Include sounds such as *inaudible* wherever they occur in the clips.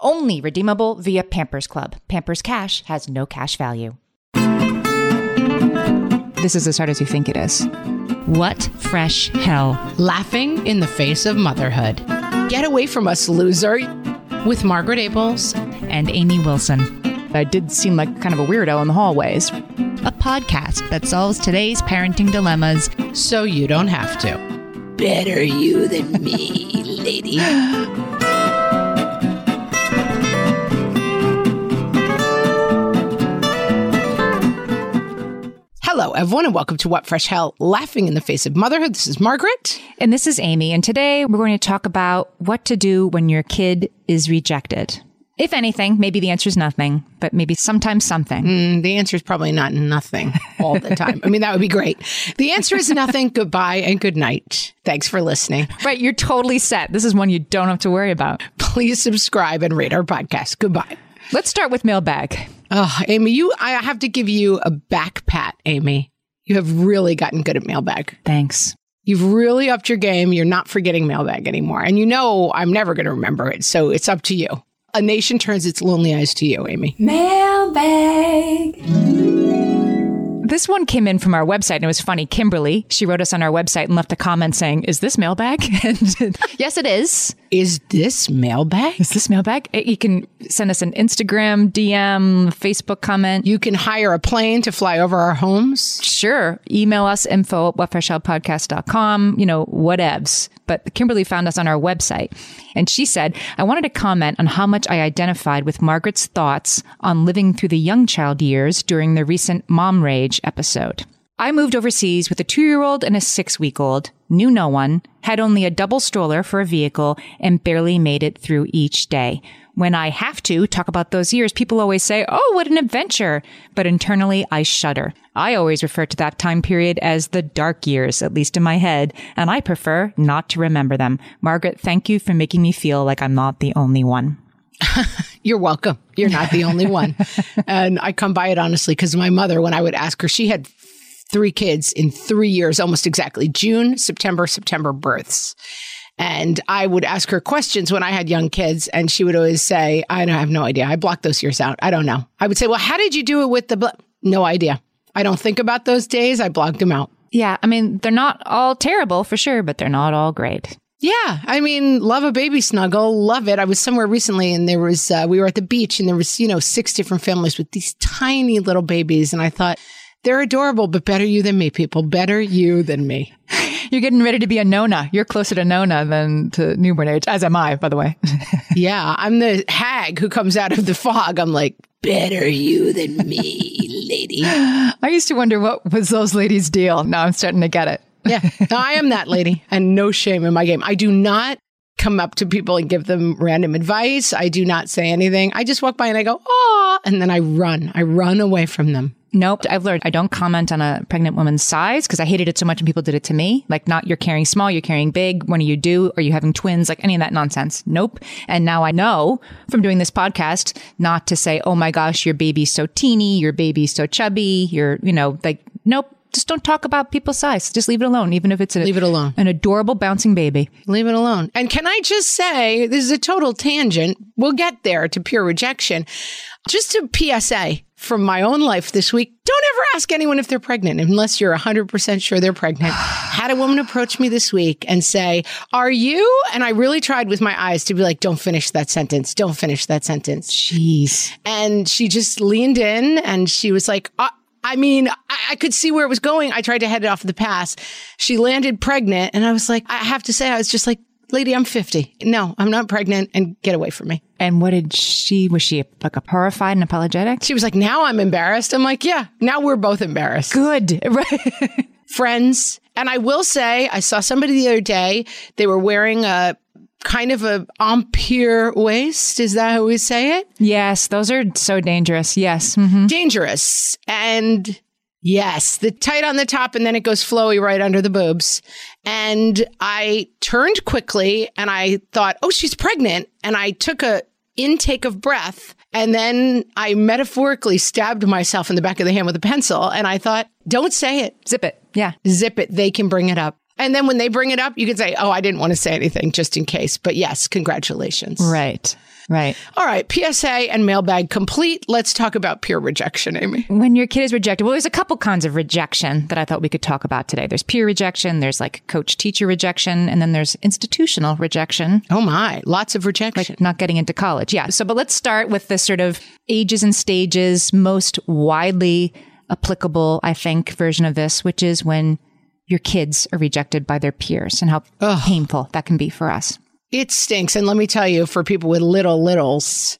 Only redeemable via Pampers Club. Pampers Cash has no cash value. This is as hard as you think it is. What fresh hell? Laughing in the face of motherhood. Get away from us, loser. With Margaret Ables and Amy Wilson. I did seem like kind of a weirdo in the hallways. A podcast that solves today's parenting dilemmas so you don't have to. Better you than me, lady. *gasps* *gasps* *gasps* everyone, and welcome to What Fresh Hell Laughing in the Face of Motherhood. This is Margaret. And this is Amy. And today we're going to talk about what to do when your kid is rejected. If anything, maybe the answer is nothing, but maybe sometimes something. Mm, the answer is probably not nothing all the time. I mean, that would be great. The answer is nothing. *laughs* Goodbye and good night. Thanks for listening. Right. You're totally set. This is one you don't have to worry about. Please subscribe and rate our podcast. Goodbye. Let's start with mailbag. Oh, Amy, you I have to give you a back pat, Amy. You have really gotten good at mailbag. Thanks. You've really upped your game. You're not forgetting mailbag anymore. And you know I'm never going to remember it. So it's up to you. A nation turns its lonely eyes to you, Amy. Mailbag. This one came in from our website and it was funny. Kimberly, she wrote us on our website and left a comment saying, Is this mailbag? *laughs* And yes, it is. Is this mailbag? Is this mailbag? Eh, you can send us an Instagram, DM, Facebook comment. You can hire a plane to fly over our homes. Sure. Email us info at whatfreshhellpodcast.com, you know, whatevs. But Kimberly found us on our website and she said, I wanted to comment on how much I identified with Margaret's thoughts on living through the young child years during the recent Mom Rage episode. I moved overseas with a two year old and a six week old, knew no one, had only a double stroller for a vehicle, and barely made it through each day. When I have to talk about those years, people always say, Oh, what an adventure. But internally, I shudder. I always refer to that time period as the dark years, at least in my head, and I prefer not to remember them. Margaret, thank you for making me feel like I'm not the only one. *laughs* You're welcome. You're not the only one. *laughs* and I come by it honestly because my mother, when I would ask her, she had three kids in three years, almost exactly June, September, September births. And I would ask her questions when I had young kids, and she would always say, I don't have no idea. I blocked those years out. I don't know. I would say, Well, how did you do it with the bl-? No idea. I don't think about those days. I blocked them out. Yeah, I mean, they're not all terrible for sure, but they're not all great. Yeah, I mean, love a baby snuggle, love it. I was somewhere recently and there was, uh, we were at the beach and there was, you know, six different families with these tiny little babies. And I thought, they're adorable, but better you than me, people. Better you than me. *laughs* You're getting ready to be a Nona. You're closer to Nona than to newborn age, as am I, by the way. *laughs* yeah, I'm the hag who comes out of the fog. I'm like, better you than me, lady. *laughs* I used to wonder what was those ladies' deal. Now I'm starting to get it. yeah, I am that lady, and no shame in my game. I do not come up to people and give them random advice. I do not say anything. I just walk by and I go, oh, and then I run. I run away from them. Nope. I've learned I don't comment on a pregnant woman's size because I hated it so much when people did it to me. Like, not you're carrying small, you're carrying big. When are you due? Are you having twins? Like any of that nonsense. Nope. And now I know from doing this podcast not to say, oh my gosh, your baby's so teeny, your baby's so chubby, you're, you know, like, nope. Just don't talk about people's size. Just leave it alone, even if it's a, leave it alone. An adorable bouncing baby. Leave it alone. And can I just say, this is a total tangent. We'll get there to peer rejection. Just a PSA from my own life this week. Don't ever ask anyone if they're pregnant unless you're 100% sure they're pregnant. *sighs* Had a woman approach me this week and say, Are you? And I really tried with my eyes to be like, Don't finish that sentence. Don't finish that sentence. Jeez. And she just leaned in and she was like, uh, I mean, I, I could see where it was going. I tried to head it off the pass. She landed pregnant. And I was like, I have to say, I was just like, lady, I'm 50. No, I'm not pregnant and get away from me. And what did she, was she like a horrified and apologetic? She was like, now I'm embarrassed. I'm like, yeah, now we're both embarrassed. Good. *laughs* Right. Friends. And I will say, I saw somebody the other day, they were wearing a kind of a empire waist. Is that how we say it? yes, those are so dangerous. Yes. hmm Dangerous. And yes, the tight on the top and then it goes flowy right under the boobs. And I turned quickly and I thought, oh, she's pregnant. And I took a intake of breath and then I metaphorically stabbed myself in the back of the hand with a pencil. And I thought, don't say it. Zip it. Yeah. Zip it. They can bring it up. And then when they bring it up, you can say, oh, I didn't want to say anything just in case. But yes, congratulations. Right. Right. All right. PSA and mailbag complete. Let's talk about peer rejection, Amy. When your kid is rejected, well, there's a couple kinds of rejection that I thought we could talk about today. There's peer rejection, there's like coach teacher rejection, and then there's institutional rejection, Oh my, lots of rejection. Like not getting into college. Yeah. So, but let's start with the sort of ages and stages most widely applicable, I think, version of this, which is when your kids are rejected by their peers and how painful that can be for us. It stinks. And let me tell you, for people with little littles,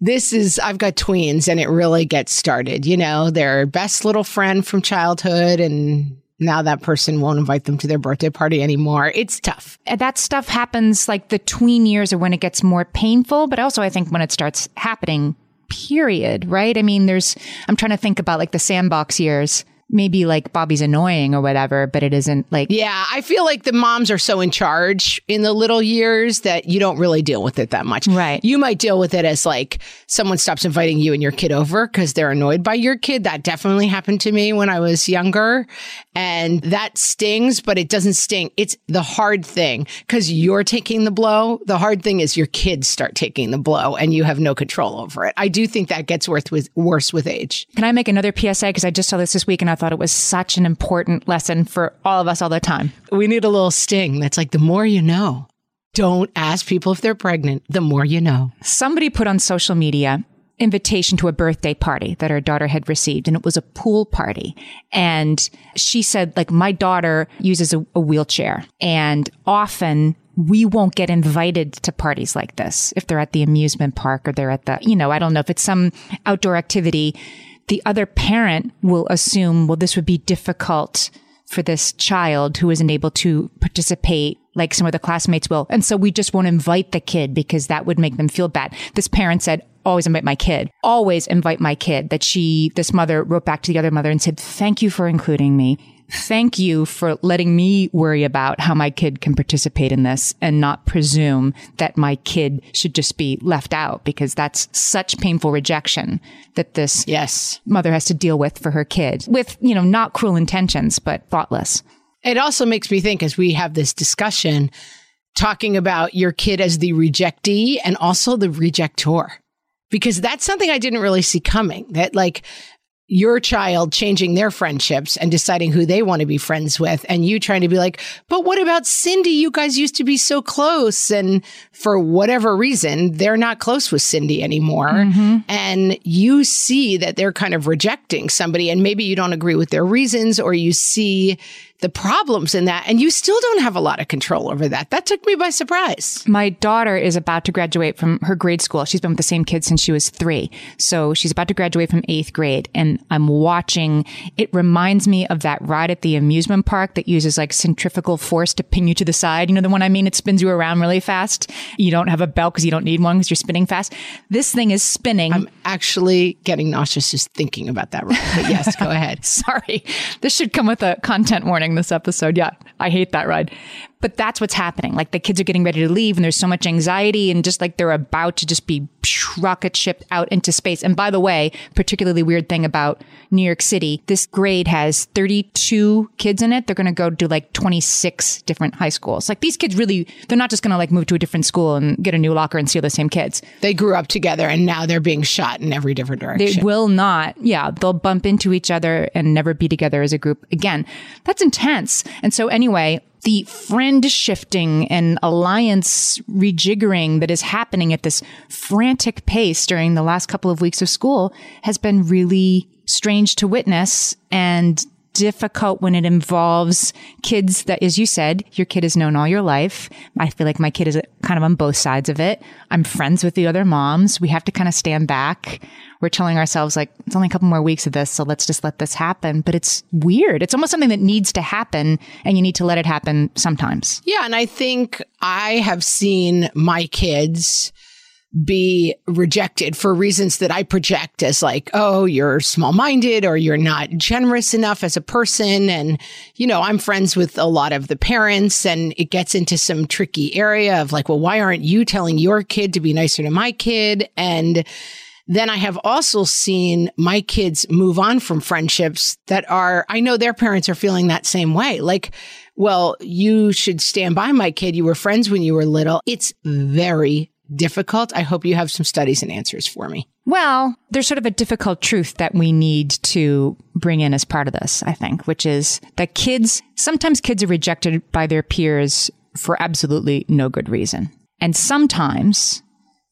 this is, I've got tweens and it really gets started. You know, their best little friend from childhood and now that person won't invite them to their birthday party anymore. It's tough. And that stuff happens like the tween years or when it gets more painful, but also I think when it starts happening, period, right? I mean, there's, I'm trying to think about like the sandbox years. Maybe like Bobby's annoying or whatever, but it isn't like, Yeah, I feel like the moms are so in charge in the little years that you don't really deal with it that much. Right. You might deal with it as like someone stops inviting you and your kid over because they're annoyed by your kid. That definitely happened to me when I was younger. And that stings, but it doesn't sting. It's the hard thing because you're taking the blow. The hard thing is your kids start taking the blow and you have no control over it. I do think that gets worse with, worse with age. can I make another PSA? Because I just saw this this week and I thought it was such an important lesson for all of us all the time. We need a little sting that's like the more you know. Don't ask people if they're pregnant. The more you know. somebody put on social media invitation to a birthday party that her daughter had received and it was a pool party and she said like my daughter uses a, a wheelchair and often we won't get invited to parties like this if they're at the amusement park or they're at the you know i don't know if it's some outdoor activity the other parent will assume well this would be difficult for this child who isn't able to participate like some of the classmates will. And so we just won't invite the kid because that would make them feel bad. This parent said, always invite my kid, always invite my kid that she, this mother wrote back to the other mother and said, thank you for including me. Thank you for letting me worry about how my kid can participate in this and not presume that my kid should just be left out because that's such painful rejection that this Yes. mother has to deal with for her kid with, you know, not cruel intentions, but thoughtless. It also makes me think as we have this discussion, talking about your kid as the rejectee and also the rejector, because that's something I didn't really see coming. That like your child changing their friendships and deciding who they want to be friends with, and you trying to be like, but what about Cindy? You guys used to be so close. And for whatever reason, they're not close with Cindy anymore. Mm-hmm. And you see that they're kind of rejecting somebody, and maybe you don't agree with their reasons, or you see the problems in that, and you still don't have a lot of control over that. That took me by surprise. My daughter is about to graduate from her grade school. She's been with the same kids since she was three. So she's about to graduate from eighth grade. And I'm watching, it reminds me of that ride at the amusement park that uses like centrifugal force to pin you to the side. You know, the one I mean, it spins you around really fast. You don't have a belt because you don't need one because you're spinning fast. This thing is spinning. I'm actually getting nauseous just thinking about that. ride. But yes, go ahead. *laughs* Sorry. This should come with a content warning this episode. Yeah, I hate that ride. But that's what's happening. Like the kids are getting ready to leave and there's so much anxiety and just like they're about to just be rocket shipped out into space. And by the way, particularly weird thing about New York City, this grade has 32 kids in it. They're going to go to like 26 different high schools. Like these kids really, they're not just going to like move to a different school and get a new locker and see all the same kids. They grew up together and now they're being shot in every different direction. They will not, yeah, they'll bump into each other and never be together as a group again. That's intense. And so, anyway, the friend shifting and alliance rejiggering that is happening at this frantic pace during the last couple of weeks of school has been really strange to witness and difficult when it involves kids that, as you said, your kid has known all your life. I feel like my kid is kind of on both sides of it. I'm friends with the other moms. We have to kind of stand back. We're telling ourselves like, it's only a couple more weeks of this. So let's just let this happen. But it's weird. It's almost something that needs to happen and you need to let it happen sometimes. Yeah, and I think I have seen my kids be rejected for reasons that I project as like, oh, you're small minded or you're not generous enough as a person. And, you know, I'm friends with a lot of the parents and it gets into some tricky area of like, well, why aren't you telling your kid to be nicer to my kid? And, then I have also seen my kids move on from friendships that are, I know their parents are feeling that same way. Like, well, you should stand by my kid. You were friends when you were little. It's very difficult. I hope you have some studies and answers for me. Well, there's sort of a difficult truth that we need to bring in as part of this, I think, which is that kids, sometimes kids are rejected by their peers for absolutely no good reason. And sometimes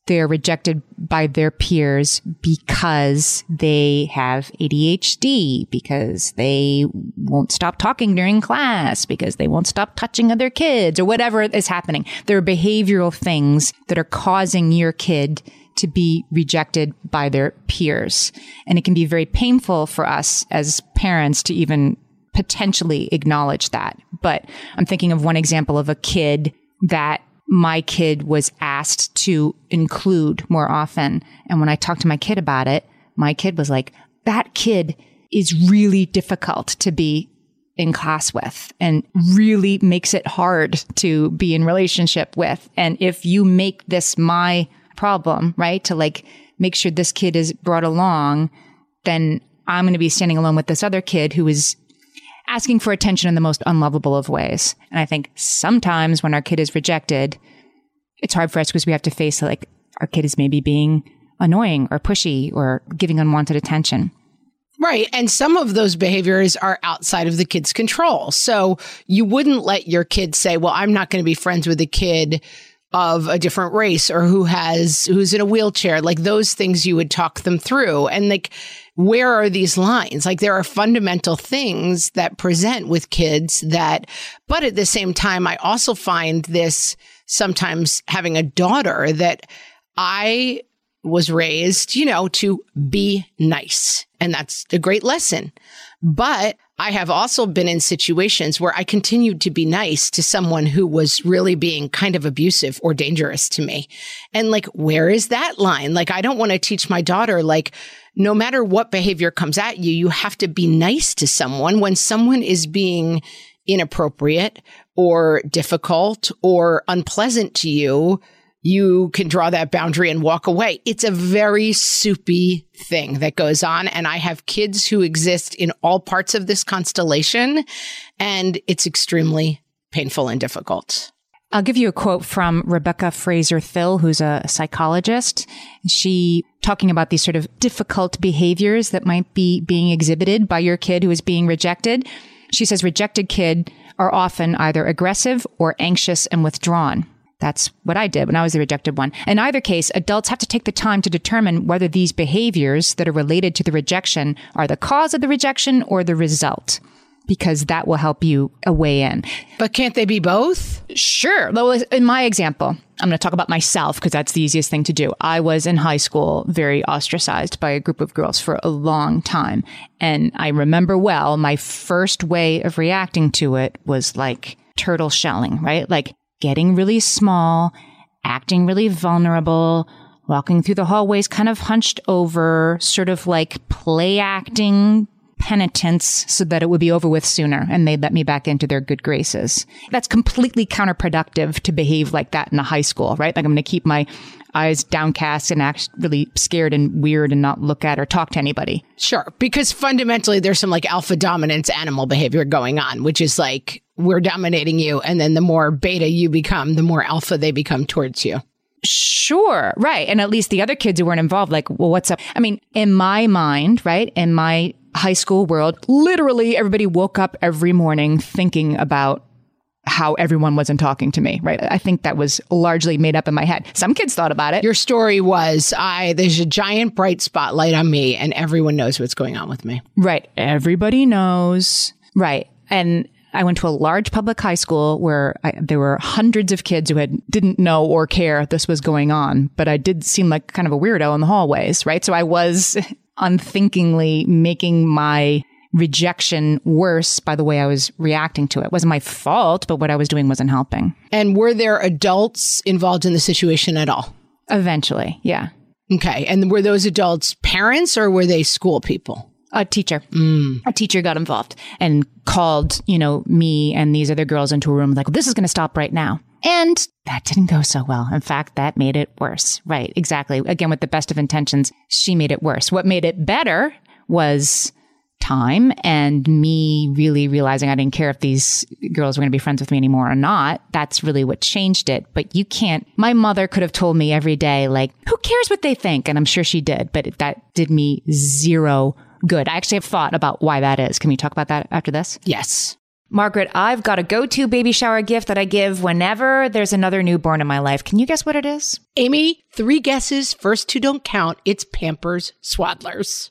they are rejected by their peers because they have ADHD, because they won't stop talking during class, because they won't stop touching other kids, or whatever is happening. There are behavioral things that are causing your kid to be rejected by their peers. And it can be very painful for us as parents to even potentially acknowledge that. But I'm thinking of one example of a kid that my kid was asked to include more often. And when I talked to my kid about it, my kid was like, that kid is really difficult to be in class with and really makes it hard to be in relationship with. And if you make this my problem, right? To like make sure this kid is brought along, then I'm going to be standing alone with this other kid who is asking for attention in the most unlovable of ways. And I think sometimes when our kid is rejected, it's hard for us because we have to face like our kid is maybe being annoying or pushy or giving unwanted attention. Right. And some of those behaviors are outside of the kid's control. So you wouldn't let your kid say, well, I'm not going to be friends with a kid of a different race or who has, who's in a wheelchair. Like those things you would talk them through. And like, where are these lines? Like there are fundamental things that present with kids that, but at the same time, I also find this sometimes having a daughter that I was raised, you know, to be nice. And that's a great lesson. But I have also been in situations where I continued to be nice to someone who was really being kind of abusive or dangerous to me. And like, where is that line? Like, I don't want to teach my daughter, like, no matter what behavior comes at you, you have to be nice to someone when someone is being inappropriate or difficult or unpleasant to you you can draw that boundary and walk away. It's a very soupy thing that goes on. And I have kids who exist in all parts of this constellation, and it's extremely painful and difficult. I'll give you a quote from Rebecca Fraser Thill, who's a psychologist. She talking about these sort of difficult behaviors that might be being exhibited by your kid who is being rejected. She says rejected kid are often either aggressive or anxious and withdrawn. That's what I did when I was the rejected one. In either case, adults have to take the time to determine whether these behaviors that are related to the rejection are the cause of the rejection or the result, because that will help you weigh in. But can't they be both? Sure. Well, in my example, I'm going to talk about myself because that's the easiest thing to do. I was in high school very ostracized by a group of girls for a long time. And I remember well, my first way of reacting to it was like turtle shelling, right? Like getting really small, acting really vulnerable, walking through the hallways kind of hunched over, sort of like play acting penitence so that it would be over with sooner and they'd let me back into their good graces. That's completely counterproductive to behave like that in a high school, right? Like I'm going to keep my eyes downcast and act really scared and weird and not look at or talk to anybody. Sure. Because fundamentally, there's some like alpha dominance animal behavior going on, which is like we're dominating you. And then the more beta you become, the more alpha they become towards you. Sure. Right. And at least the other kids who weren't involved, like, well, what's up? I mean, in my mind, right? In my high school world, literally everybody woke up every morning thinking about how everyone wasn't talking to me, right? I think that was largely made up in my head. Some kids thought about it. Your story was I there's a giant bright spotlight on me and everyone knows what's going on with me. Right. Everybody knows. Right. And I went to a large public high school where I, there were hundreds of kids who had didn't know or care this was going on, but I did seem like kind of a weirdo in the hallways, right? So I was *laughs* unthinkingly making my rejection worse by the way I was reacting to it. It wasn't my fault, but what I was doing wasn't helping. And were there adults involved in the situation at all? Eventually, yeah. Okay. And were those adults parents or were they school people? A teacher. Mm. A teacher got involved and called, you know, me and these other girls into a room like, this is going to stop right now. And that didn't go so well. In fact, that made it worse. Right. Exactly. Again, with the best of intentions, she made it worse. What made it better was time and me really realizing I didn't care if these girls were going to be friends with me anymore or not. That's really what changed it. But you can't, my mother could have told me every day, like, who cares what they think? And I'm sure she did, but that did me zero good. I actually have thought about why that is. Can we talk about that after this? Yes. Margaret, I've got a go to baby shower gift that I give whenever there's another newborn in my life. Can you guess what it is? Amy, three guesses. First two don't count. It's Pampers Swaddlers.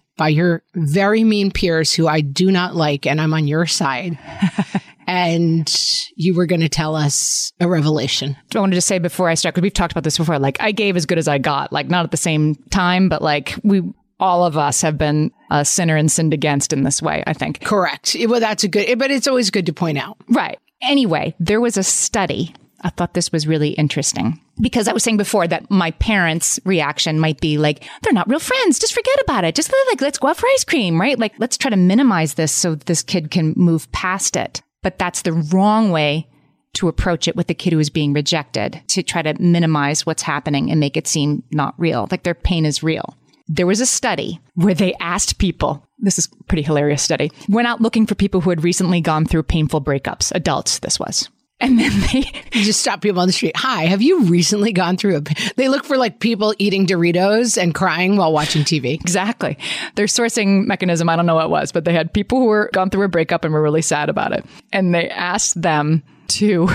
by your very mean peers who I do not like, and I'm on your side. *laughs* and you were going to tell us a revelation. I wanted to say before I start, because we've talked about this before, like I gave as good as I got, like not at the same time, but like we, all of us have been a sinner and sinned against in this way, I think. Correct. Well, that's a good, but it's always good to point out. Right. Anyway, there was a study. I thought this was really interesting because I was saying before that my parents' reaction might be like, they're not real friends. Just forget about it. Just like, let's go out for ice cream, right? Like, let's try to minimize this so this kid can move past it. But that's the wrong way to approach it with the kid who is being rejected to try to minimize what's happening and make it seem not real. Like their pain is real. There was a study where they asked people, this is pretty hilarious study, went out looking for people who had recently gone through painful breakups, adults, this was. And then they *laughs* just stop people on the street. Hi, have you recently gone through a? They look for like people eating Doritos and crying while watching TV. Exactly. Their sourcing mechanism, I don't know what it was, but they had people who were gone through a breakup and were really sad about it. And they asked them to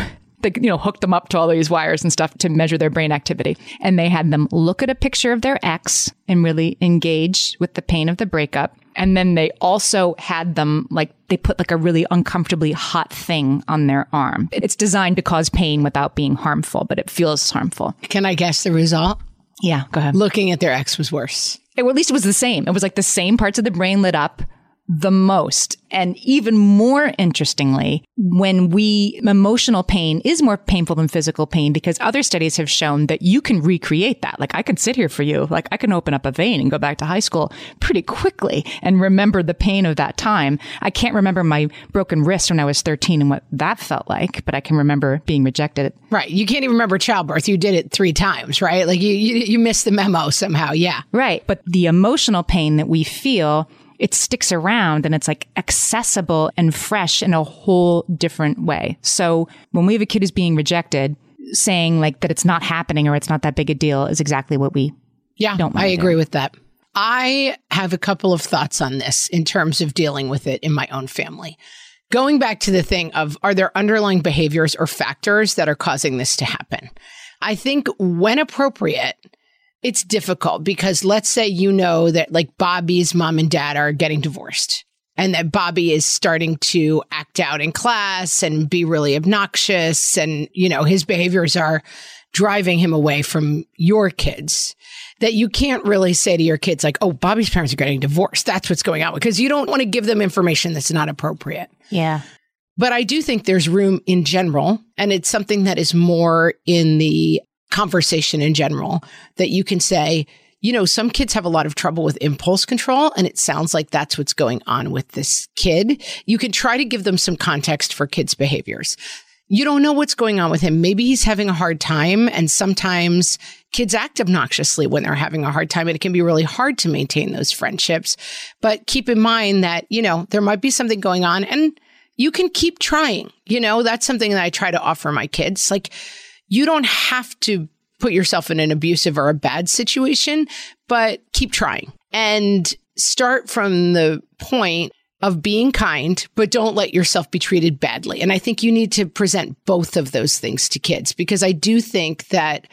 they, you know, hook them up to all these wires and stuff to measure their brain activity. And they had them look at a picture of their ex and really engage with the pain of the breakup. And then they also had them like they put like a really uncomfortably hot thing on their arm. It's designed to cause pain without being harmful, but it feels harmful. Can I guess the result? Yeah, go ahead. Looking at their ex was worse. Or at least it was the same. It was like the same parts of the brain lit up the most. And even more interestingly, when we, emotional pain is more painful than physical pain because other studies have shown that you can recreate that. Like I can sit here for you. Like I can open up a vein and go back to high school pretty quickly and remember the pain of that time. I can't remember my broken wrist when I was 13 and what that felt like, but I can remember being rejected. Right. You can't even remember childbirth. You did it three times, right? Like you, you, you missed the memo somehow. Yeah. Right. But the emotional pain that we feel it sticks around and it's like accessible and fresh in a whole different way. So when we have a kid who's being rejected, saying like that it's not happening or it's not that big a deal is exactly what we yeah, don't I agree with that. I have a couple of thoughts on this in terms of dealing with it in my own family. Going back to the thing of are there underlying behaviors or factors that are causing this to happen? I think when appropriate, it's difficult because let's say you know that like Bobby's mom and dad are getting divorced and that Bobby is starting to act out in class and be really obnoxious and you know his behaviors are driving him away from your kids that you can't really say to your kids like oh Bobby's parents are getting divorced that's what's going on because you don't want to give them information that's not appropriate. Yeah. But I do think there's room in general and it's something that is more in the conversation in general that you can say, you know, some kids have a lot of trouble with impulse control, and it sounds like that's what's going on with this kid. You can try to give them some context for kids' behaviors. You don't know what's going on with him. Maybe he's having a hard time, and sometimes kids act obnoxiously when they're having a hard time, and it can be really hard to maintain those friendships. But keep in mind that, you know, there might be something going on, and you can keep trying. You know, that's something that I try to offer my kids. Like, you don't have to put yourself in an abusive or a bad situation, but keep trying and start from the point of being kind, but don't let yourself be treated badly. And I think you need to present both of those things to kids because I do think that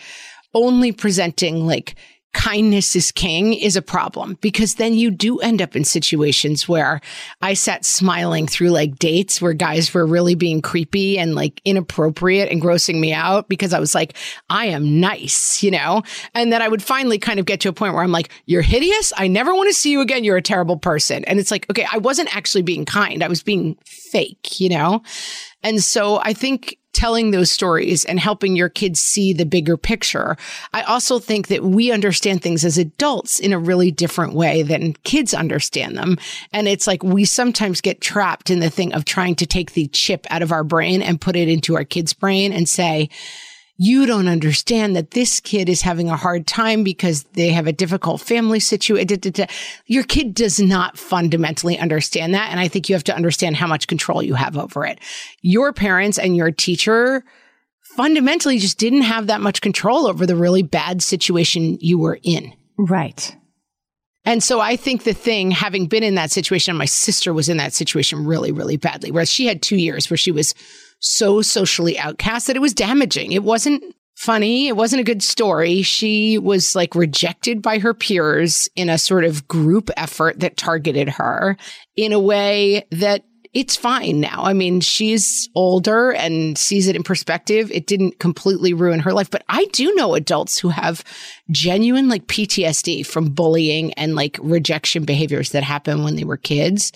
only presenting like kindness is king is a problem because then you do end up in situations where I sat smiling through like dates where guys were really being creepy and like inappropriate and grossing me out because I was like, I am nice, you know? And then I would finally kind of get to a point where I'm like, you're hideous. I never want to see you again. You're a terrible person. And it's like, okay, I wasn't actually being kind. I was being fake, you know? And so I think telling those stories and helping your kids see the bigger picture. I also think that we understand things as adults in a really different way than kids understand them. And it's like we sometimes get trapped in the thing of trying to take the chip out of our brain and put it into our kid's brain and say, you don't understand that this kid is having a hard time because they have a difficult family situation. Your kid does not fundamentally understand that. And I think you have to understand how much control you have over it. Your parents and your teacher fundamentally just didn't have that much control over the really bad situation you were in. Right. And so I think the thing, having been in that situation, my sister was in that situation really, really badly, whereas she had two years where she was so socially outcast that it was damaging. It wasn't funny. It wasn't a good story. She was like rejected by her peers in a sort of group effort that targeted her in a way that it's fine now. I mean, she's older and sees it in perspective. It didn't completely ruin her life, but I do know adults who have genuine like PTSD from bullying and like rejection behaviors that happened when they were kids.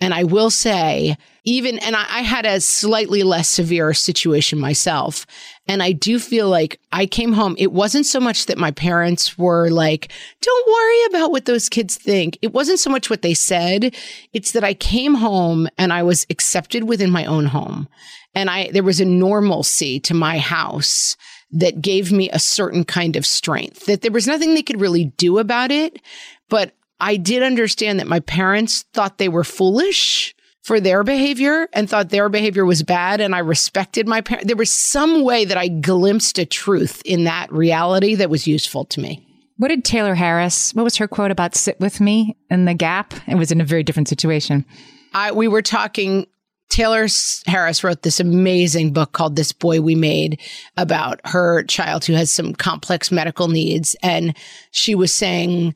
And I will say, even, and I, I, had a slightly less severe situation myself. And I do feel like I came home. It wasn't so much that my parents were like, don't worry about what those kids think. It wasn't so much what they said. It's that I came home and I was accepted within my own home. And I, there was a normalcy to my house that gave me a certain kind of strength that there was nothing they could really do about it. But I did understand that my parents thought they were foolish for their behavior and thought their behavior was bad and I respected my parents. There was some way that I glimpsed a truth in that reality that was useful to me. What did Taylor Harris, what was her quote about sit with me in the gap? It was in a very different situation. I, we were talking Taylor Harris wrote this amazing book called This Boy We Made about her child who has some complex medical needs. And she was saying,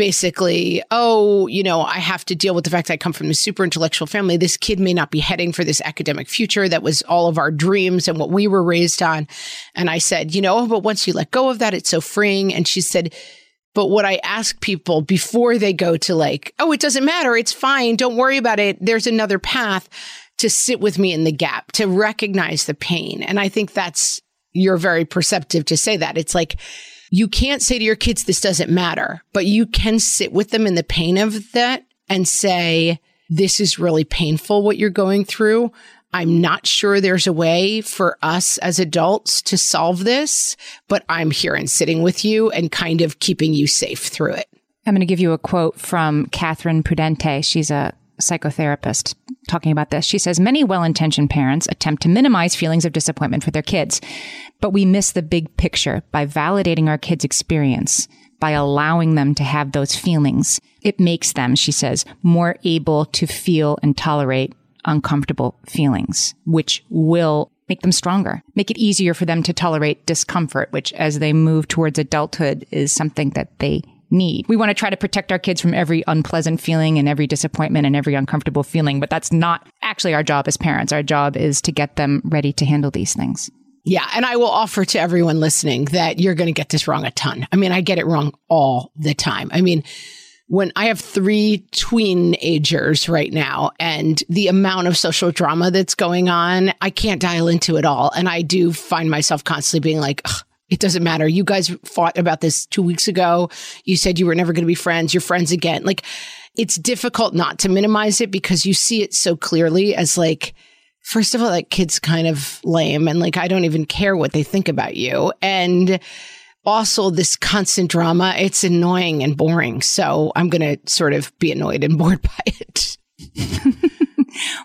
basically, oh, you know, I have to deal with the fact that I come from a super intellectual family. This kid may not be heading for this academic future that was all of our dreams and what we were raised on. And I said, you know, but once you let go of that, it's so freeing. And she said, but what I ask people before they go to like, oh, it doesn't matter. It's fine. Don't worry about it. There's another path to sit with me in the gap, to recognize the pain. And I think that's, you're very perceptive to say that. It's like, you can't say to your kids, this doesn't matter, but you can sit with them in the pain of that and say, this is really painful what you're going through. I'm not sure there's a way for us as adults to solve this, but I'm here and sitting with you and kind of keeping you safe through it. I'm going to give you a quote from Catherine Prudente. She's a psychotherapist talking about this. She says many well-intentioned parents attempt to minimize feelings of disappointment for their kids, but we miss the big picture by validating our kids' experience, by allowing them to have those feelings. It makes them, she says, more able to feel and tolerate uncomfortable feelings, which will make them stronger, make it easier for them to tolerate discomfort, which as they move towards adulthood is something that they need. We want to try to protect our kids from every unpleasant feeling and every disappointment and every uncomfortable feeling, but that's not actually our job as parents. Our job is to get them ready to handle these things. Yeah. And I will offer to everyone listening that you're going to get this wrong a ton. I mean, I get it wrong all the time. I mean, when I have three tween agers right now and the amount of social drama that's going on, I can't dial into it all. And I do find myself constantly being like, it doesn't matter. You guys fought about this two weeks ago. You said you were never going to be friends. You're friends again. Like it's difficult not to minimize it because you see it so clearly as like, first of all, that kid's kind of lame and like, I don't even care what they think about you. And also this constant drama, it's annoying and boring. So I'm going to sort of be annoyed and *laughs* bored by it. *laughs*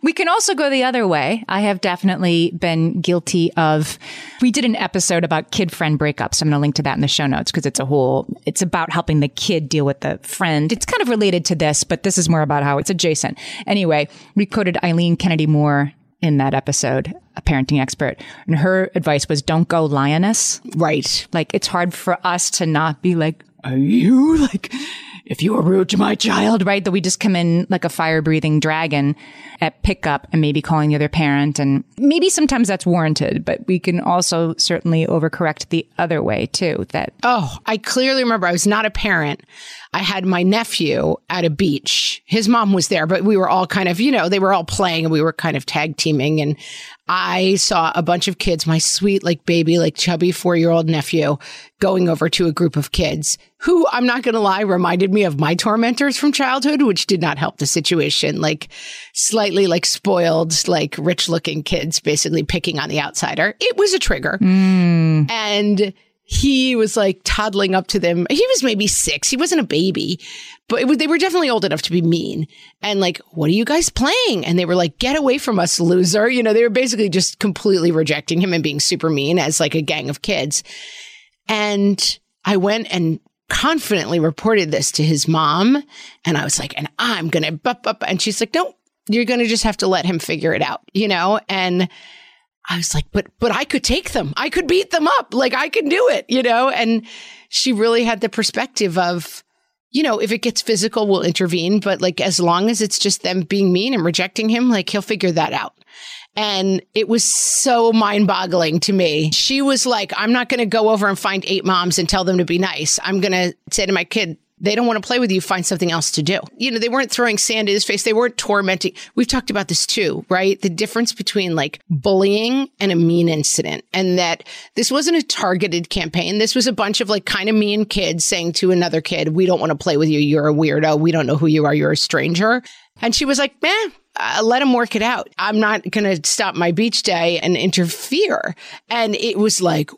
We can also go the other way. I have definitely been guilty of. We did an episode about kid friend breakups. I'm going to link to that in the show notes because it's a whole, it's about helping the kid deal with the friend. It's kind of related to this, but this is more about how it's adjacent. Anyway, we quoted Eileen Kennedy Moore in that episode, a parenting expert. And her advice was don't go lioness. Right. Like it's hard for us to not be like, are you *laughs* like, if you are rude to my child, right? That we just come in like a fire breathing dragon at pickup and maybe calling the other parent. And maybe sometimes that's warranted, but we can also certainly overcorrect the other way too. That, oh, I clearly remember I was not a parent. I had my nephew at a beach. His mom was there, but we were all kind of, you know, they were all playing and we were kind of tag teaming. And I saw a bunch of kids, my sweet, like baby, like chubby four year old nephew going over to a group of kids who I'm not going to lie reminded me of my tormentors from childhood, which did not help the situation. Like slightly like spoiled, like rich looking kids basically picking on the outsider. It was a trigger. mm. And he was like toddling up to them. He was maybe six. He wasn't a baby, but was, they were definitely old enough to be mean. And like, what are you guys playing? And they were like, get away from us, loser. You know, they were basically just completely rejecting him and being super mean as like a gang of kids. And I went and confidently reported this to his mom. And I was like, and I'm going to, and she's like, no, you're going to just have to let him figure it out, you know? And, I was like, but, but I could take them. I could beat them up. Like I can do it, you know? And she really had the perspective of, you know, if it gets physical, we'll intervene. But like, as long as it's just them being mean and rejecting him, like he'll figure that out. And it was so mind boggling to me. She was like, I'm not going to go over and find eight moms and tell them to be nice. I'm going to say to my kid, they don't want to play with you, find something else to do. You know, they weren't throwing sand in his face. They weren't tormenting. We've talked about this too, right? The difference between like bullying and a mean incident and that this wasn't a targeted campaign. This was a bunch of like kind of mean kids saying to another kid, we don't want to play with you. You're a weirdo. We don't know who you are. You're a stranger. And she was like, man, uh, let him work it out. I'm not going to stop my beach day and interfere. And it was like,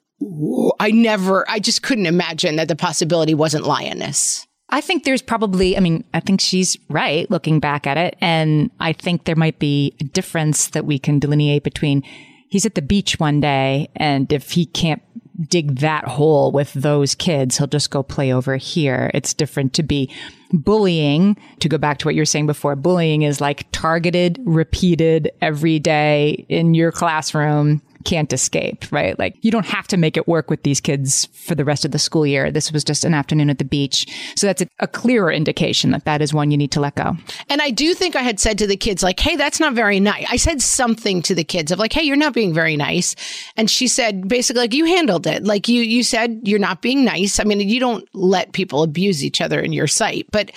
I never, I just couldn't imagine that the possibility wasn't lioness. I think there's probably, I mean, I think she's right looking back at it. And I think there might be a difference that we can delineate between he's at the beach one day and if he can't dig that hole with those kids, he'll just go play over here. It's different to be bullying. To go back to what you were saying before, bullying is like targeted, repeated every day in your classroom can't escape, right? Like you don't have to make it work with these kids for the rest of the school year. This was just an afternoon at the beach. So that's a, a, clearer indication that that is one you need to let go. And I do think I had said to the kids, like, hey, that's not very nice. I said something to the kids of like, hey, you're not being very nice. And she said, basically, like, you handled it. Like you, you said you're not being nice. I mean, you don't let people abuse each other in your sight, but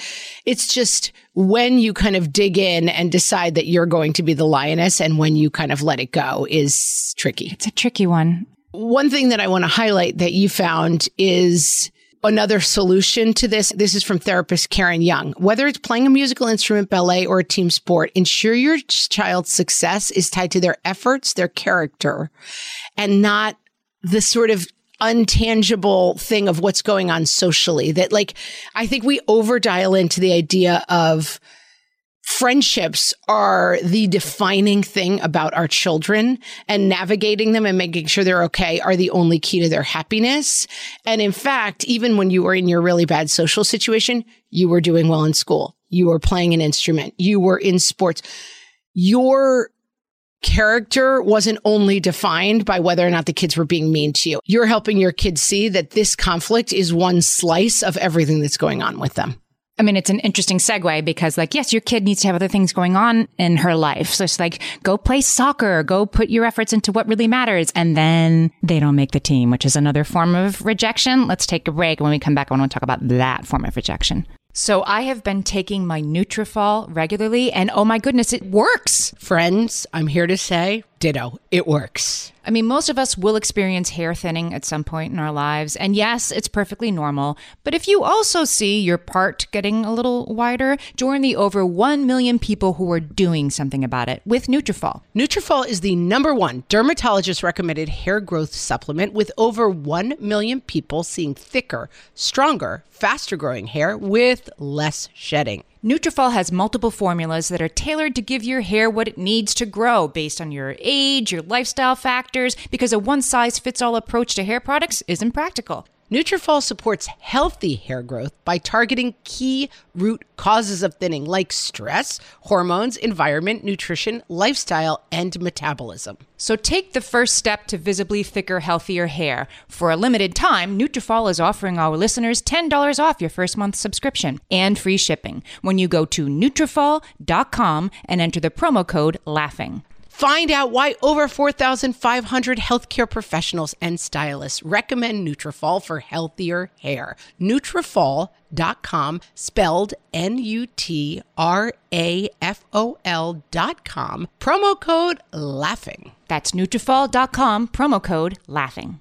it's just when you kind of dig in and decide that you're going to be the lioness and when you kind of let it go is tricky. It's a tricky one. One thing that I want to highlight that you found is another solution to this. This is from therapist Karen Young. Whether it's playing a musical instrument, ballet, or a team sport, ensure your child's success is tied to their efforts, their character, and not the sort of untangible thing of what's going on socially that like I think we over dial into the idea of friendships are the defining thing about our children and navigating them and making sure they're okay are the only key to their happiness. And in fact, even when you were in your really bad social situation, you were doing well in school. You were playing an instrument. You were in sports. Your character wasn't only defined by whether or not the kids were being mean to you. You're helping your kids see that this conflict is one slice of everything that's going on with them. I mean, it's an interesting segue because, like, yes, your kid needs to have other things going on in her life. So it's like, go play soccer, go put your efforts into what really matters. And then they don't make the team, which is another form of rejection. Let's take a break. When we come back, I want to talk about that form of rejection. So I have been taking my Nutrafol regularly and oh my goodness, it works. Friends, I'm here to say ditto. It works. I mean, most of us will experience hair thinning at some point in our lives. And yes, it's perfectly normal. But if you also see your part getting a little wider, join the over 1 million people who are doing something about it with Nutrafol. Nutrafol is the number one dermatologist recommended hair growth supplement with over 1 million people seeing thicker, stronger, faster growing hair with less shedding. Nutrafol has multiple formulas that are tailored to give your hair what it needs to grow based on your age, your lifestyle factors, because a one-size-fits-all approach to hair products isn't practical. Nutrafol supports healthy hair growth by targeting key root causes of thinning like stress, hormones, environment, nutrition, lifestyle, and metabolism. So take the first step to visibly thicker, healthier hair. For a limited time, Nutrafol is offering our listeners $10 off your first month subscription and free shipping when you go to Nutrafol.com and enter the promo code LAUGHING. Find out why over 4,500 healthcare professionals and stylists recommend Nutrafol for healthier hair. Nutrafol.com, spelled N-U-T-R-A-F-O-L dot com. Promo code LAUGHING. That's Nutrafol.com, promo code LAUGHING.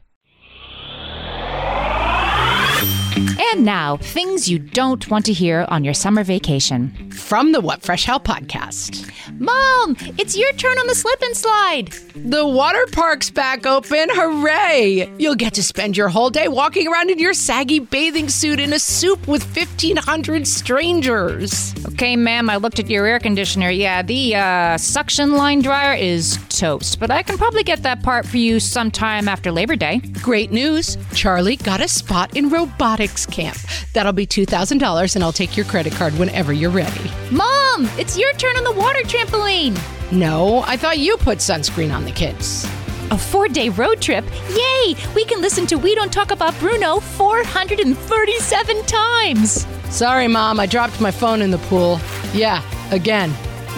And now, things you don't want to hear on your summer vacation. From the What Fresh Hell podcast. Mom, it's your turn on the slip and slide. The water park's back open. Hooray! You'll get to spend your whole day walking around in your saggy bathing suit in a soup with 1,500 strangers. Okay, ma'am, I looked at your air conditioner. Yeah, the uh, suction line dryer is toast, but I can probably get that part for you sometime after Labor Day. Great news! Charlie got a spot in robotics camp. That'll be $2,000 and I'll take your credit card whenever you're ready. Mom, it's your turn on the water trampoline. No, I thought you put sunscreen on the kids. A four day road trip? Yay! We can listen to We Don't Talk About Bruno 437 times. Sorry, Mom, I dropped my phone in the pool. Yeah, again.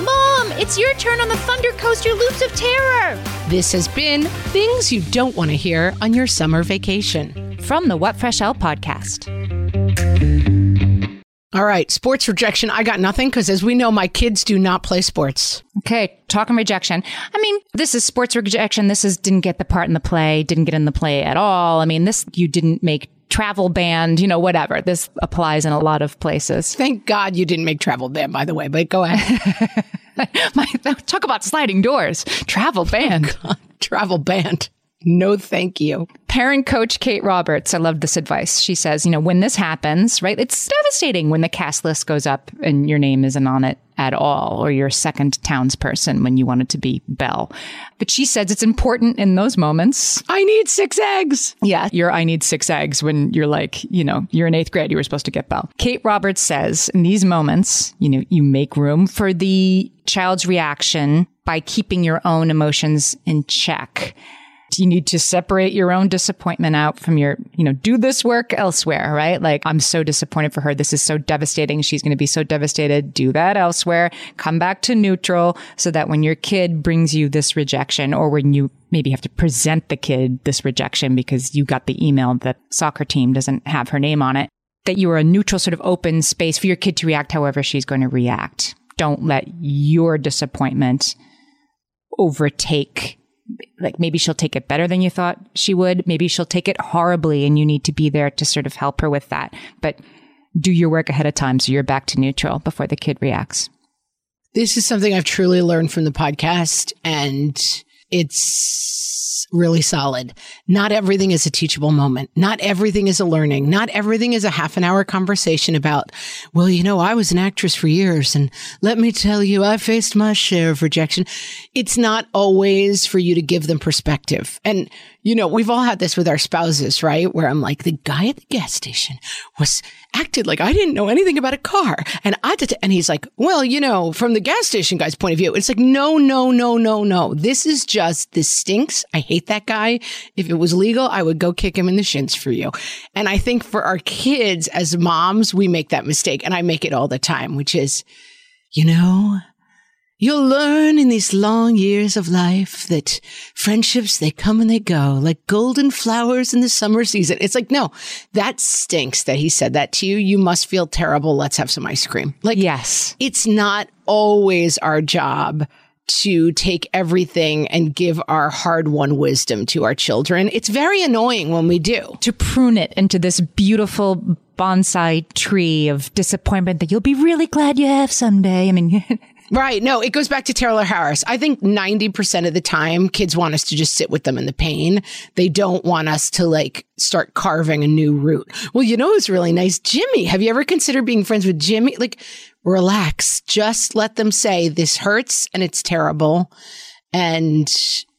Mom, it's your turn on the Thunder Coaster Loops of Terror. This has been Things You Don't Want to Hear on Your Summer Vacation. From the What Fresh Hell podcast. All right, sports rejection. I got nothing because, as we know, my kids do not play sports. Okay, talking rejection. I mean, this is sports rejection. This is didn't get the part in the play, didn't get in the play at all. I mean, this you didn't make travel band, you know, whatever. This applies in a lot of places. Thank God you didn't make travel band, by the way, but go ahead. *laughs* My, talk about sliding doors. Travel *laughs* oh, band. God, travel band. No, thank you. Parent coach Kate Roberts, I love this advice. She says, you know, when this happens, right, it's devastating when the cast list goes up and your name isn't on it at all, or you're a second townsperson when you wanted to be Belle. But she says it's important in those moments. I need six eggs. Yeah, you're I need six eggs when you're like, you know, you're in eighth grade, you were supposed to get Belle. Kate Roberts says, in these moments, you know, you make room for the child's reaction by keeping your own emotions in check you need to separate your own disappointment out from your, you know, do this work elsewhere, right? Like, I'm so disappointed for her. This is so devastating. She's going to be so devastated. Do that elsewhere. Come back to neutral so that when your kid brings you this rejection or when you maybe have to present the kid this rejection because you got the email that soccer team doesn't have her name on it, that you are a neutral sort of open space for your kid to react however she's going to react. Don't let your disappointment overtake like maybe she'll take it better than you thought she would. Maybe she'll take it horribly and you need to be there to sort of help her with that. But do your work ahead of time so you're back to neutral before the kid reacts. This is something I've truly learned from the podcast and it's really solid. Not everything is a teachable moment. Not everything is a learning. Not everything is a half an hour conversation about, well, you know, I was an actress for years and let me tell you, I faced my share of rejection. It's not always for you to give them perspective. And, you know, we've all had this with our spouses, right? Where I'm like, the guy at the gas station was acted like I didn't know anything about a car. And I did, and he's like, well, you know, from the gas station guy's point of view, it's like, no, no, no, no, no. This is just, this stinks. I hate that guy. If it was legal, I would go kick him in the shins for you. And I think for our kids as moms, we make that mistake. And I make it all the time, which is, you know, You'll learn in these long years of life that friendships, they come and they go like golden flowers in the summer season. It's like, no, that stinks that he said that to you. You must feel terrible. Let's have some ice cream. Like, yes, it's not always our job to take everything and give our hard won wisdom to our children. It's very annoying when we do. To prune it into this beautiful bonsai tree of disappointment that you'll be really glad you have someday. I mean, *laughs* Right. No, it goes back to Taylor Harris. I think 90% of the time, kids want us to just sit with them in the pain. They don't want us to like start carving a new route. Well, you know, it's really nice. Jimmy, have you ever considered being friends with Jimmy? Like, relax. Just let them say this hurts and it's terrible. And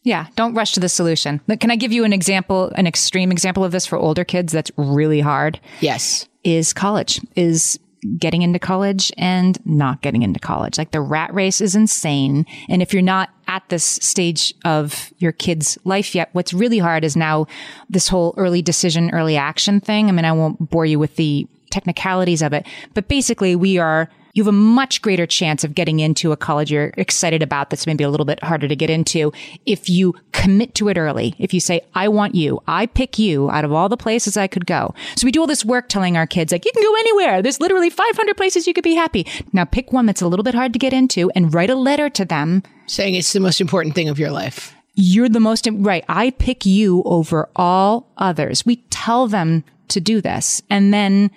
Yeah, don't rush to the solution. But Can I give you an example, an extreme example of this for older kids that's really hard? yes, Is college, is getting into college and not getting into college. Like the rat race is insane. And if you're not at this stage of your kid's life yet, what's really hard is now this whole early decision, early action thing. I mean, I won't bore you with the technicalities of it, but basically we are you have a much greater chance of getting into a college you're excited about that's maybe a little bit harder to get into if you commit to it early. If you say, I want you, I pick you out of all the places I could go. So we do all this work telling our kids, like, you can go anywhere. There's literally 500 places you could be happy. Now pick one that's a little bit hard to get into and write a letter to them saying it's the most important thing of your life. you're the most right. I pick you over all others. We tell them to do this. And then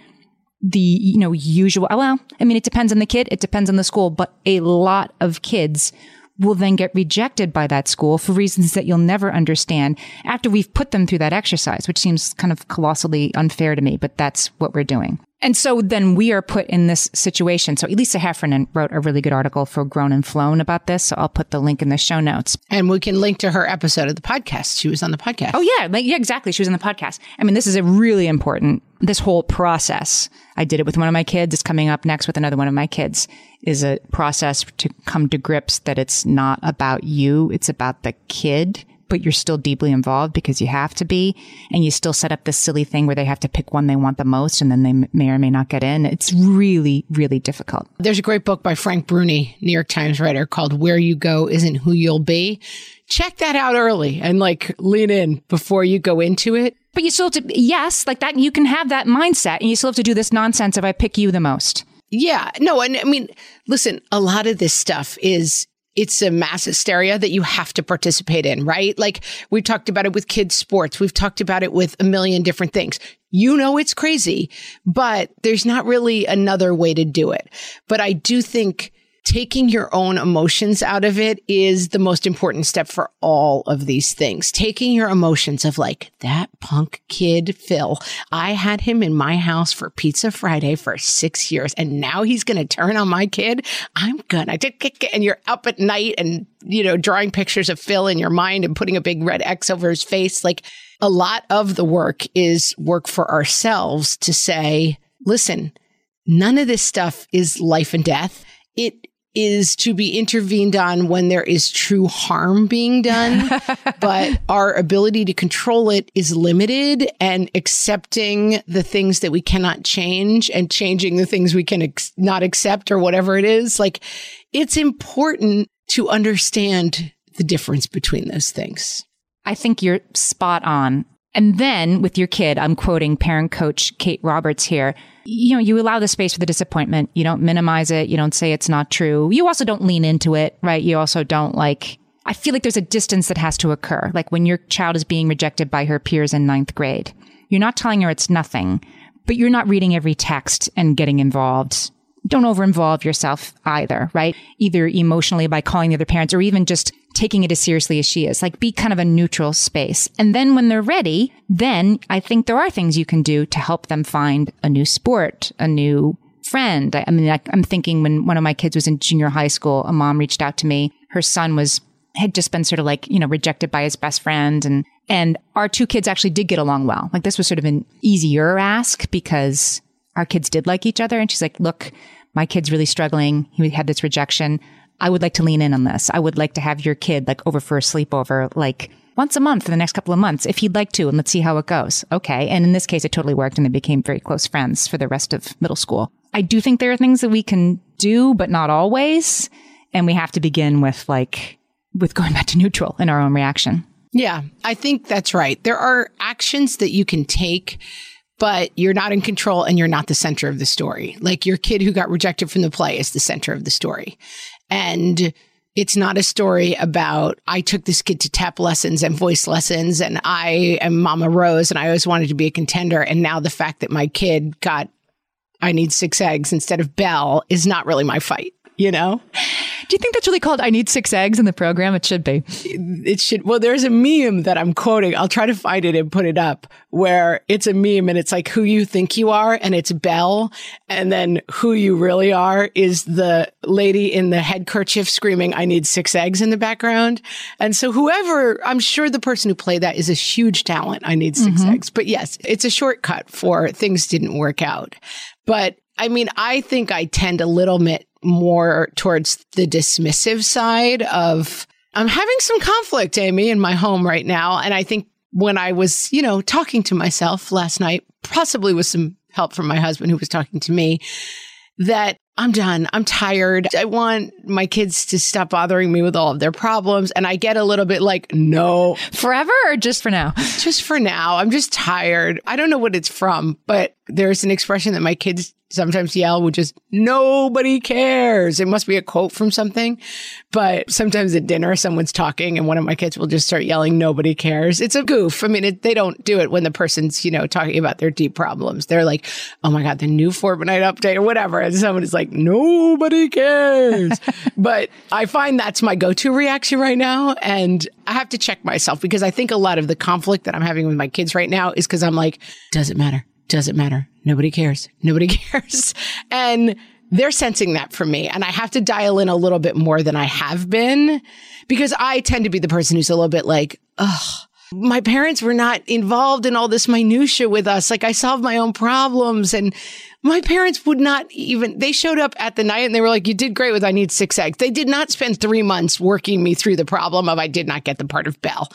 the, you know, usual, well, I mean, it depends on the kid. It depends on the school, but a lot of kids will then get rejected by that school for reasons that you'll never understand after we've put them through that exercise, which seems kind of colossally unfair to me, but that's what we're doing. And so then we are put in this situation. So Lisa Heffernan wrote a really good article for Grown and Flown about this. So I'll put the link in the show notes. And we can link to her episode of the podcast. She was on the podcast. Oh yeah, like, yeah, exactly. She was on the podcast. I mean, this is a really important. This whole process. I did it with one of my kids. It's coming up next with another one of my kids. Is a process to come to grips that it's not about you. It's about the kid. But you're still deeply involved because you have to be, and you still set up this silly thing where they have to pick one they want the most, and then they may or may not get in. It's really, really difficult. There's a great book by Frank Bruni, New York Times writer, called Where You Go Isn't Who You'll Be. Check that out early and like lean in before you go into it. But you still have to, yes, like that. You can have that mindset, and you still have to do this nonsense of I pick you the most. Yeah. No, and I mean, listen, a lot of this stuff is it's a mass hysteria that you have to participate in, right? Like we've talked about it with kids sports. We've talked about it with a million different things. You know, it's crazy, but there's not really another way to do it. But I do think taking your own emotions out of it is the most important step for all of these things. Taking your emotions of like that punk kid, Phil, I had him in my house for Pizza Friday for six years and now he's going to turn on my kid. I'm gonna, kick it. and you're up at night and, you know, drawing pictures of Phil in your mind and putting a big red X over his face. Like a lot of the work is work for ourselves to say, listen, none of this stuff is life and death. It is to be intervened on when there is true harm being done, *laughs* but our ability to control it is limited and accepting the things that we cannot change and changing the things we can ex- not accept or whatever it is. Like it's important to understand the difference between those things. I think you're spot on. And then with your kid, I'm quoting parent coach Kate Roberts here. You know, you allow the space for the disappointment. You don't minimize it. You don't say it's not true. You also don't lean into it, right? You also don't like, I feel like there's a distance that has to occur. Like when your child is being rejected by her peers in ninth grade, you're not telling her it's nothing, but you're not reading every text and getting involved. Don't over involve yourself either, right? Either emotionally by calling the other parents or even just taking it as seriously as she is. Like be kind of a neutral space. And then when they're ready, then I think there are things you can do to help them find a new sport, a new friend. I, I mean, I, I'm thinking when one of my kids was in junior high school, a mom reached out to me. Her son was had just been sort of like, you know, rejected by his best friend and and our two kids actually did get along well. Like this was sort of an easier ask because our kids did like each other and she's like, "Look, my kid's really struggling. He had this rejection. I would like to lean in on this. I would like to have your kid like over for a sleepover like once a month for the next couple of months if he'd like to and let's see how it goes. Okay. And in this case it totally worked and they became very close friends for the rest of middle school. I do think there are things that we can do but not always and we have to begin with like with going back to neutral in our own reaction. Yeah, I think that's right. There are actions that you can take, but you're not in control and you're not the center of the story. Like your kid who got rejected from the play is the center of the story. And it's not a story about I took this kid to tap lessons and voice lessons and I am Mama Rose and I always wanted to be a contender. And now the fact that my kid got I need six eggs instead of Belle is not really my fight. You know? Do you think that's really called I Need Six Eggs in the program? It should be. It should, well, there's a meme that I'm quoting. I'll try to find it and put it up where it's a meme and it's like who you think you are and it's Belle. And then who you really are is the lady in the headkerchief screaming, I need six eggs in the background. And so whoever, I'm sure the person who played that is a huge talent. I need 6 mm-hmm. eggs. But yes, it's a shortcut for things didn't work out. But I mean, I think I tend a little bit more towards the dismissive side of I'm having some conflict, Amy, in my home right now. And I think when I was, you know, talking to myself last night, possibly with some help from my husband who was talking to me, that I'm done. I'm tired. I want my kids to stop bothering me with all of their problems. And I get a little bit like, no, Forever or just for now? just for now. I'm just tired. I don't know what it's from, but there's an expression that my kids sometimes yell, which is nobody cares. It must be a quote from something. But sometimes at dinner, someone's talking and one of my kids will just start yelling, nobody cares. It's a goof. I mean, it, they don't do it when the person's, you know, talking about their deep problems. They're like, oh my God, the new Fortnite update or whatever. And someone is like, nobody cares. *laughs* but I find that's my go-to reaction right now. And I have to check myself because I think a lot of the conflict that I'm having with my kids right now is because I'm like, does it matter? Does it matter? Nobody cares. Nobody *laughs* cares. And they're sensing that from me. And I have to dial in a little bit more than I have been because I tend to be the person who's a little bit like, ugh, my parents were not involved in all this minutia with us. Like I solved my own problems and my parents would not even, they showed up at the night and they were like, you did great with I need six eggs. They did not spend three months working me through the problem of I did not get the part of Belle.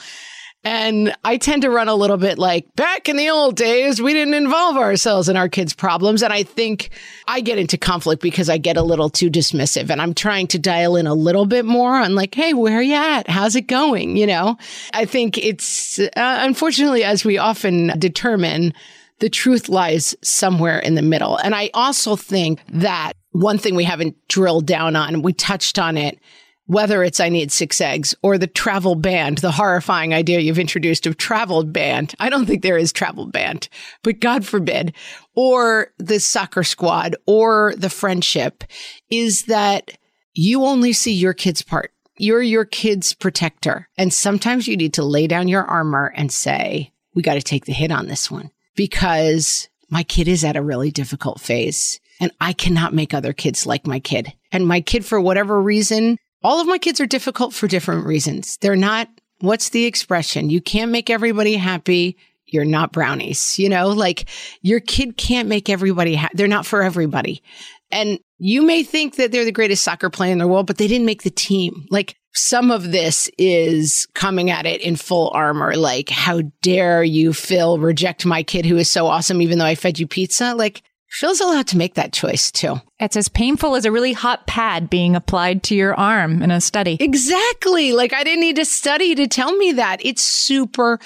And I tend to run a little bit like back in the old days, we didn't involve ourselves in our kids' problems. And I think I get into conflict because I get a little too dismissive and I'm trying to dial in a little bit more on like, Hey, where are you at? How's it going? You know, I think it's uh, unfortunately, as we often determine, the truth lies somewhere in the middle. And I also think that one thing we haven't drilled down on, we touched on it, whether it's I need six eggs or the travel band, the horrifying idea you've introduced of travel band. I don't think there is travel band, but God forbid, or the soccer squad or the friendship is that you only see your kid's part. You're your kid's protector. And sometimes you need to lay down your armor and say, we got to take the hit on this one because my kid is at a really difficult phase and I cannot make other kids like my kid. And my kid, for whatever reason, all of my kids are difficult for different reasons. They're not, what's the expression? You can't make everybody happy. You're not brownies, you know, like your kid can't make everybody happy. They're not for everybody. And you may think that they're the greatest soccer player in the world, but they didn't make the team. Like some of this is coming at it in full armor. Like, how dare you, Phil, reject my kid who is so awesome, even though I fed you pizza? Like, Phil's allowed to make that choice too. It's as painful as a really hot pad being applied to your arm in a study. Exactly. Like I didn't need to study to tell me that. It's super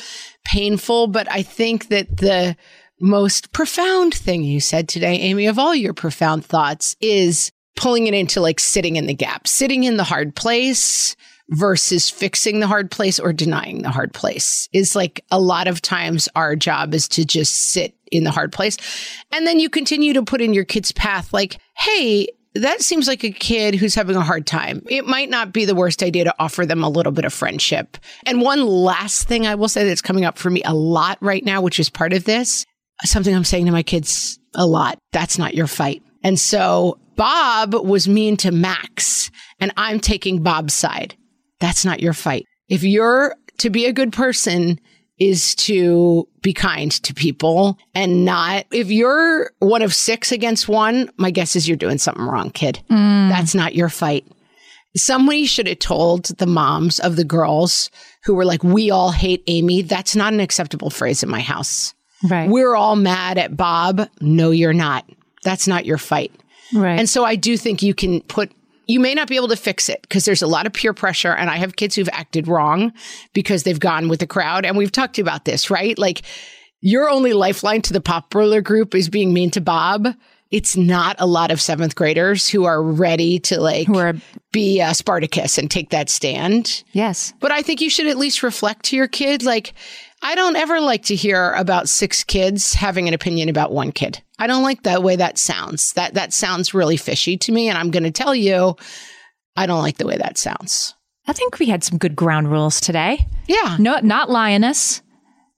painful, but I think that the most profound thing you said today, Amy, of all your profound thoughts is pulling it into like sitting in the gap, sitting in the hard place versus fixing the hard place or denying the hard place is like a lot of times our job is to just sit in the hard place. And then you continue to put in your kid's path like, hey, that seems like a kid who's having a hard time. It might not be the worst idea to offer them a little bit of friendship. And one last thing I will say that's coming up for me a lot right now, which is part of this, something I'm saying to my kids a lot. That's not your fight. And so Bob was mean to Max and I'm taking Bob's side. That's not your fight. If you're to be a good person is to be kind to people and not, if you're one of six against one, my guess is you're doing something wrong, kid. Mm. That's not your fight. Somebody should have told the moms of the girls who were like, we all hate Amy. That's not an acceptable phrase in my house. Right. We're all mad at Bob. No, you're not. That's not your fight. right. And so I do think you can put, you may not be able to fix it because there's a lot of peer pressure. And I have kids who've acted wrong because they've gone with the crowd. And we've talked about this, right? Like your only lifeline to the popular group is being mean to Bob. it's not a lot of seventh graders who are ready to like Who are- be uh, Spartacus and take that stand. Yes. But I think you should at least reflect to your kid. Like, I don't ever like to hear about six kids having an opinion about one kid. I don't like the way that sounds. That that sounds really fishy to me. And I'm going to tell you, I don't like the way that sounds. I think we had some good ground rules today. Yeah, No, not lioness,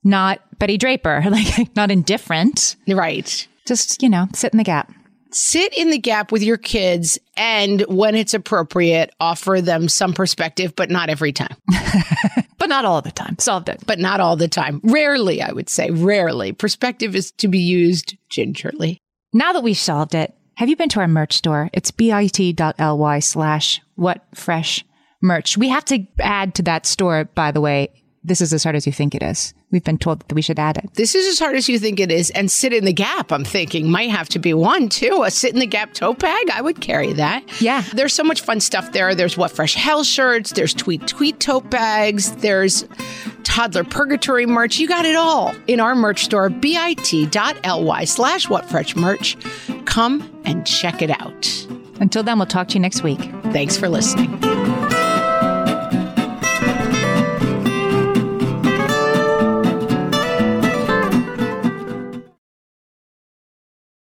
not Betty Draper, *laughs* like not indifferent. right. Just, you know, sit in the gap. sit in the gap with your kids and when it's appropriate offer them some perspective but not every time *laughs* But not all the time. Solved it. but not all the time rarely i would say rarely perspective is to be used gingerly Now that we've solved it, have you been to our merch store? It's bit.ly slash what fresh merch. We have to add to that store, by the way. This is as hard as you think it is. We've been told that we should add it. this is as hard as you think it is and sit in the gap i'm thinking might have to be one too a sit in the gap tote bag i would carry that Yeah. there's so much fun stuff there there's what fresh hell shirts there's tweet tweet tote bags there's toddler purgatory merch you got it all in our merch store bit.ly slash what fresh merch come and check it out Until then, we'll talk to you next week. thanks for listening